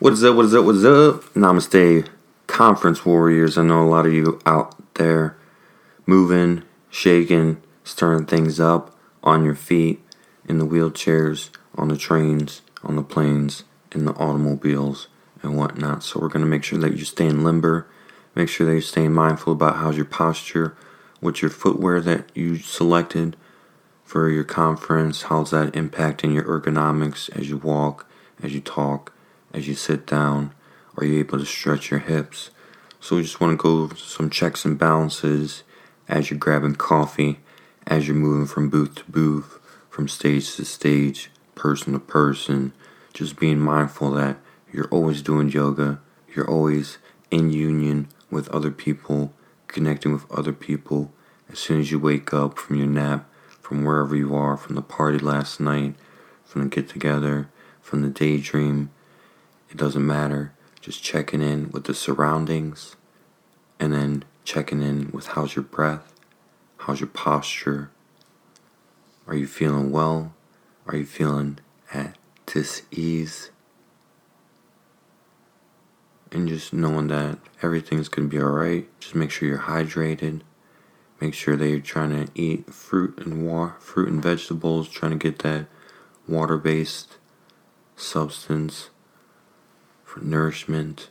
What is up? What is up? What is up? Namaste, conference warriors. I know a lot of you out there moving, shaking, stirring things up on your feet, in the wheelchairs, on the trains, on the planes, in the automobiles, and whatnot. So, we're going to make sure that you're staying limber, make sure that you're staying mindful about how's your posture, what's your footwear that you selected for your conference, how's that impacting your ergonomics as you walk, as you talk as you sit down? Are you able to stretch your hips? So we just want to go some checks and balances as you're grabbing coffee, as you're moving from booth to booth, from stage to stage, person to person. Just being mindful that you're always doing yoga, you're always in union with other people, connecting with other people. As soon as you wake up from your nap, from wherever you are, from the party last night, from the get together, from the daydream, it doesn't matter. Just checking in with the surroundings and then checking in with how's your breath, how's your posture. Are you feeling well? Are you feeling at ease? And just knowing that everything's to be alright. Just make sure you're hydrated. Make sure that you're trying to eat fruit and water, fruit and vegetables, trying to get that water-based substance for nourishment.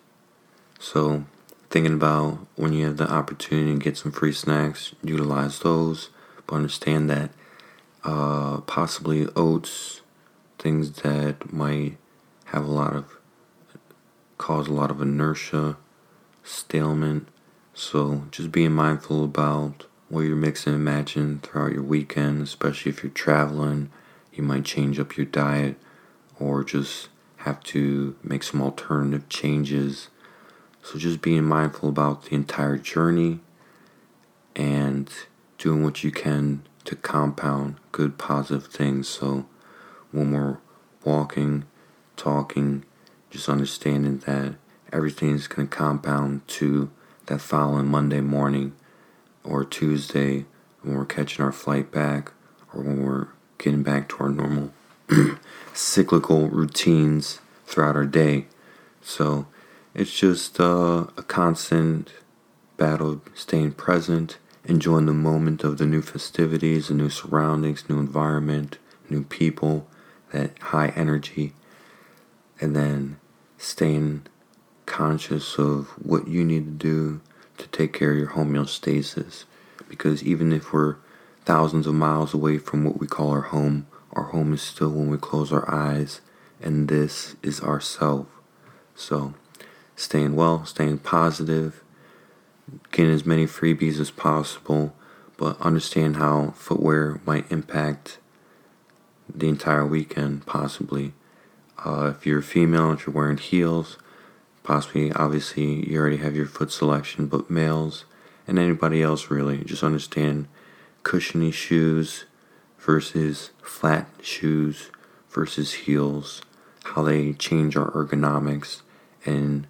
So, thinking about when you have the opportunity to get some free snacks, utilize those, but understand that uh, possibly oats, things that might have a lot of cause a lot of inertia, stalemate. So, just being mindful about what you're mixing and matching throughout your weekend, especially if you're traveling. You might change up your diet or just have to make some alternative changes. So just being mindful about the entire journey and doing what you can to compound good positive things. So when we're walking, talking, just understanding that everything is going to compound to that following Monday morning or Tuesday when we're catching our flight back or when we're getting back to our normal cyclical routines throughout our day. So it's just uh, a constant battle, staying present, enjoying the moment of the new festivities, the new surroundings, new environment, new people, that high energy, and then staying conscious of what you need to do to take care of your homeostasis. Because even if we're thousands of miles away from what we call our home, our home is still when we close our eyes, and this is our self. So, staying well, staying positive, getting as many freebies as possible, but understand how footwear might impact the entire weekend, possibly. Uh, if you're female, and you're wearing heels, possibly, obviously, you already have your foot selection, but males and anybody else really, just understand cushiony shoes versus flat shoes versus heels, how they change our ergonomics, and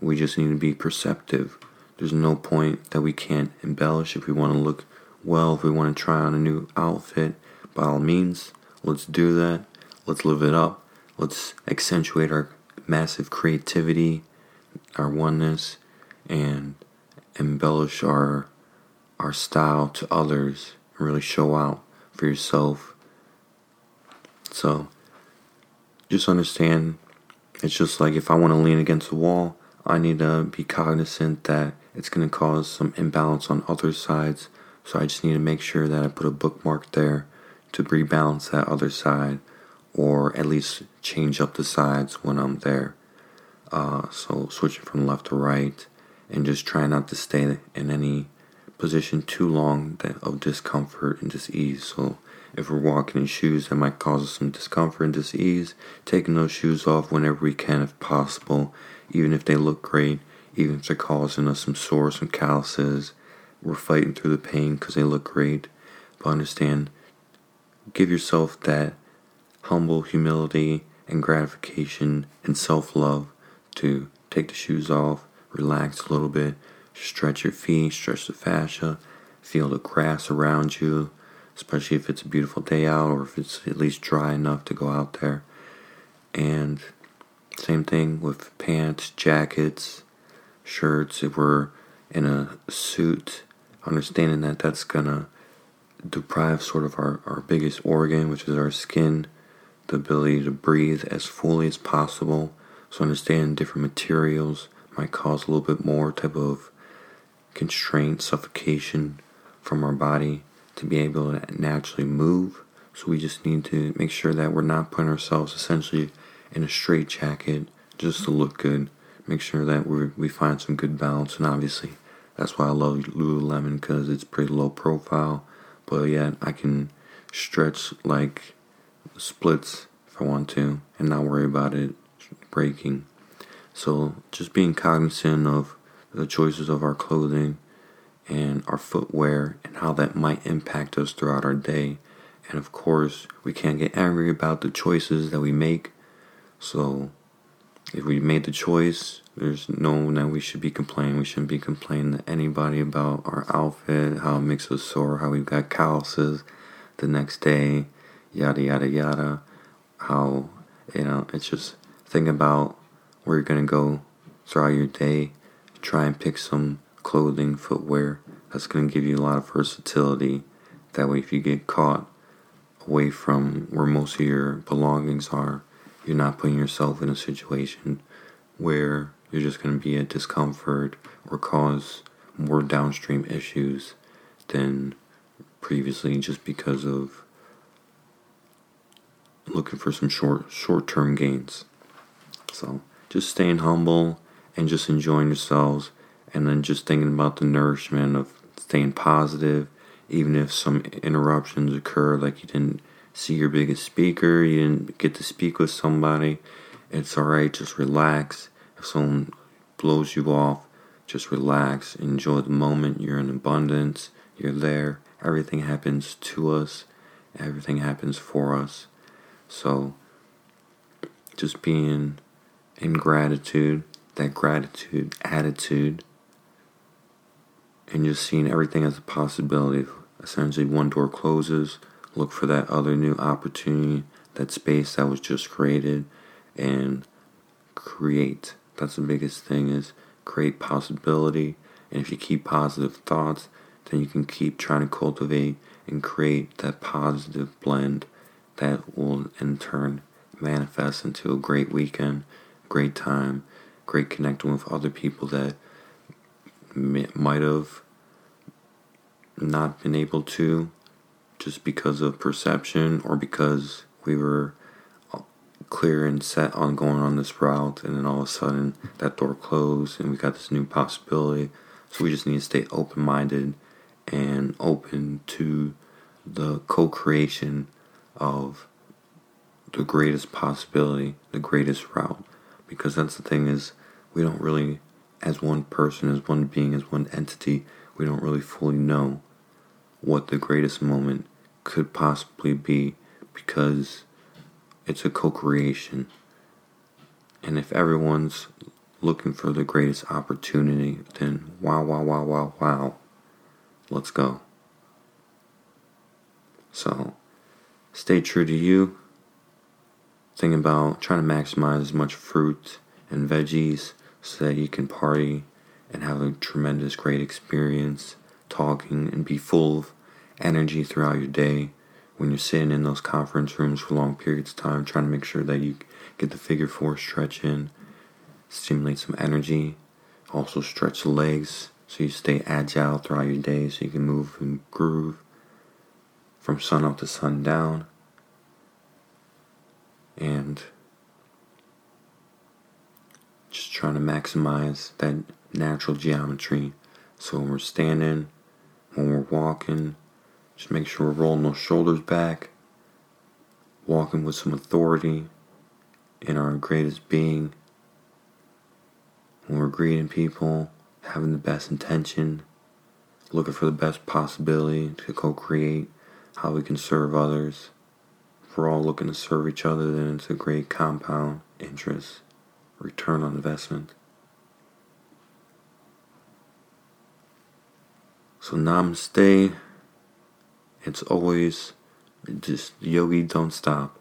we just need to be perceptive. There's no point that we can't embellish if we want to look well, if we want to try on a new outfit. By all means, let's do that. Let's live it up. Let's accentuate our massive creativity, our oneness, and embellish our our style to others and really show out for yourself. So just understand it's just like if I want to lean against the wall, I need to be cognizant that it's going to cause some imbalance on other sides. So I just need to make sure that I put a bookmark there to rebalance that other side or at least change up the sides when I'm there. Uh, so switching from left to right and just try not to stay in any position too long of discomfort and disease. So if we're walking in shoes that might cause us some discomfort and disease, taking those shoes off whenever we can if possible, even if they look great, even if they're causing us some sores, some calluses, we're fighting through the pain because they look great. But understand, give yourself that humble humility and gratification and self love to take the shoes off, relax a little bit, stretch your feet, stretch the fascia, feel the grass around you, especially if it's a beautiful day out or if it's at least dry enough to go out there. And Same thing with pants, jackets, shirts. If we're in a suit, understanding that that's gonna deprive sort of our, our biggest organ, which is our skin, the ability to breathe as fully as possible. So understanding different materials might cause a little bit more type of constraint, suffocation from our body to be able to naturally move. So we just need to make sure that we're not putting ourselves essentially in a straight jacket just to look good. Make sure that we we find some good balance, and obviously that's why I love Lululemon because it's pretty low profile, but yet I can stretch like splits if I want to and not worry about it breaking. So just being cognizant of the choices of our clothing and our footwear and how that might impact us throughout our day. And of course, we can't get angry about the choices that we make. So if we made the choice, there's no that we should be complaining. We shouldn't be complaining to anybody about our outfit, how it makes us sore, how we've got calluses the next day, yada yada yada. How you know, it's just think about where you're gonna go throughout your day. Try and pick some clothing, footwear that's gonna give you a lot of versatility. That way, if you get caught away from where most of your belongings are, you're not putting yourself in a situation where you're just going to be at discomfort or cause more downstream issues than previously just because of looking for some short short-term gains. So, just staying humble and just enjoying yourselves and then just thinking about the nourishment of staying positive even if some interruptions occur like you didn't see your biggest speaker, you didn't get to speak with somebody, it's alright, just relax. If someone blows you off, just relax, enjoy the moment. You're in abundance, you're there. Everything happens to us, everything happens for us. So, just being in gratitude, that gratitude attitude, and just seeing everything as a possibility. Essentially, one door closes, look for that other new opportunity, that space that was just created, and create. That's the biggest thing is create possibility. And if you keep positive thoughts, then you can keep trying to cultivate and create that positive blend that will in turn manifest into a great weekend, great time, great connecting with other people that might have not been able to just because of perception or because we were clear and set on going on this route and then all of a sudden that door closed and we got this new possibility. So we just need to stay open-minded and open to the co-creation of the greatest possibility the greatest route. Because that's the thing is we don't really as one person as one being as one entity we don't really fully know what the greatest moment could possibly be because it's a co creation. And if everyone's looking for the greatest opportunity, then wow, wow, wow, wow, wow, let's go. So stay true to you. Think about trying to maximize as much fruit and veggies so that you can party and have a tremendous, great experience talking and be full of energy throughout your day when you're sitting in those conference rooms for long periods of time, trying to make sure that you get the figure four stretch in, stimulate some energy, also stretch the legs so you stay agile throughout your day so you can move and groove from sun up to sundown. And just trying to maximize that natural geometry. So when we're standing, when we're walking, just make sure we're rolling those shoulders back, walking with some authority in our greatest being. When we're greeting people, having the best intention, looking for the best possibility to co create how we can serve others. If we're all looking to serve each other, then it's a great compound interest, return on investment. So, namaste. It's always just yogi don't stop.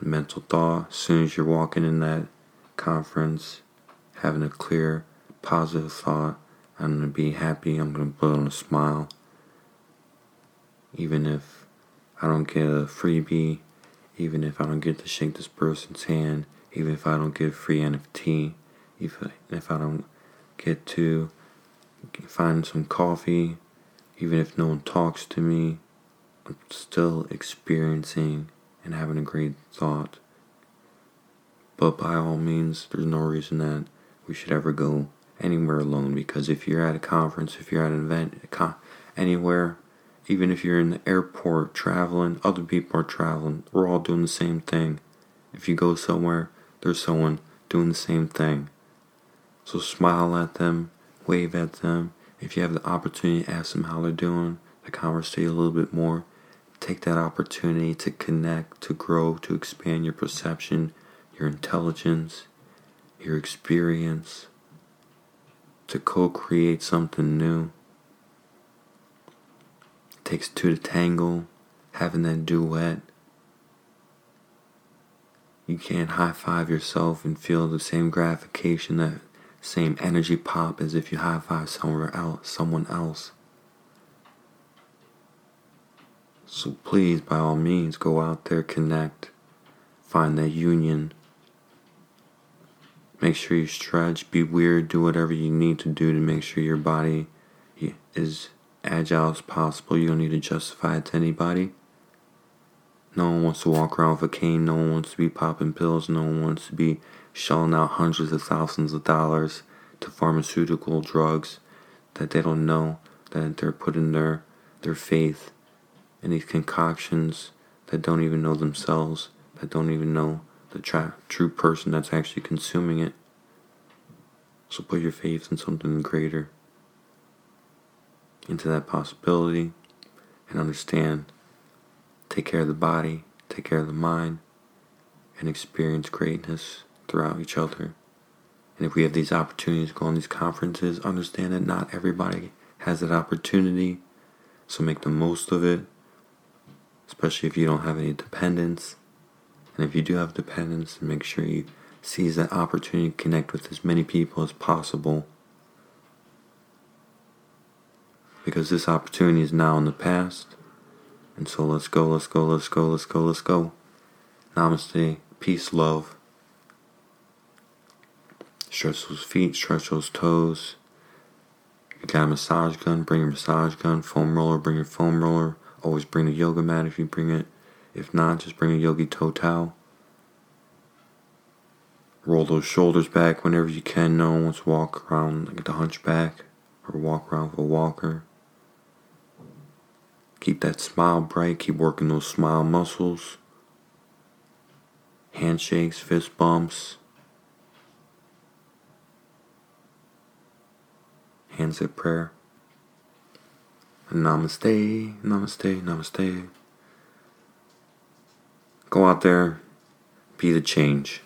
mental thought. As soon as you're walking in that conference, having a clear, positive thought, I'm going to be happy, I'm going to put on a smile. Even if I don't get a freebie, even if I don't get to shake this person's hand, even if I don't get free NFT, even if I don't get to find some coffee, even if no one talks to me, I'm still experiencing and having a great thought. But by all means, there's no reason that we should ever go anywhere alone because if you're at a conference, if you're at an event, anywhere, even if you're in the airport traveling, other people are traveling, we're all doing the same thing. If you go somewhere, there's someone doing the same thing. So smile at them, wave at them. If you have the opportunity ask them how they're doing, to conversate a little bit more, take that opportunity to connect, to grow, to expand your perception, your intelligence, your experience, to co create something new. Takes two to tangle, having that duet. You can't high five yourself and feel the same gratification, that same energy pop as if you high five somewhere else, someone else. So please, by all means, go out there, connect, find that union. Make sure you stretch, be weird, do whatever you need to do to make sure your body is agile as possible. You don't need to justify it to anybody. No one wants to walk around with a cane. No one wants to be popping pills. No one wants to be shelling out hundreds of thousands of dollars to pharmaceutical drugs that they don't know that they're putting their their faith in these concoctions that don't even know themselves, that don't even know the tra- true person that's actually consuming it. So put your faith in something greater, into that possibility, and understand. Take care of the body, take care of the mind, and experience greatness throughout each other. And if we have these opportunities to go on these conferences, understand that not everybody has that opportunity. So make the most of it especially if you don't have any dependents. And if you do have dependents, make sure you seize that opportunity to connect with as many people as possible. Because this opportunity is now in the past. And so let's go, let's go, let's go, let's go, let's go. Namaste. Peace, love. Stretch those feet, stretch those toes. You got a massage gun, bring your massage gun. Foam roller, bring your foam roller. Always bring a yoga mat if you bring it. If not, just bring a yogi toe towel. Roll those shoulders back whenever you can. No one wants to walk around like the hunchback or walk around with a walker. Keep that smile bright. Keep working those smile muscles. Handshakes, fist bumps. Hands at prayer. Namaste, namaste, namaste. Go out there, be the change.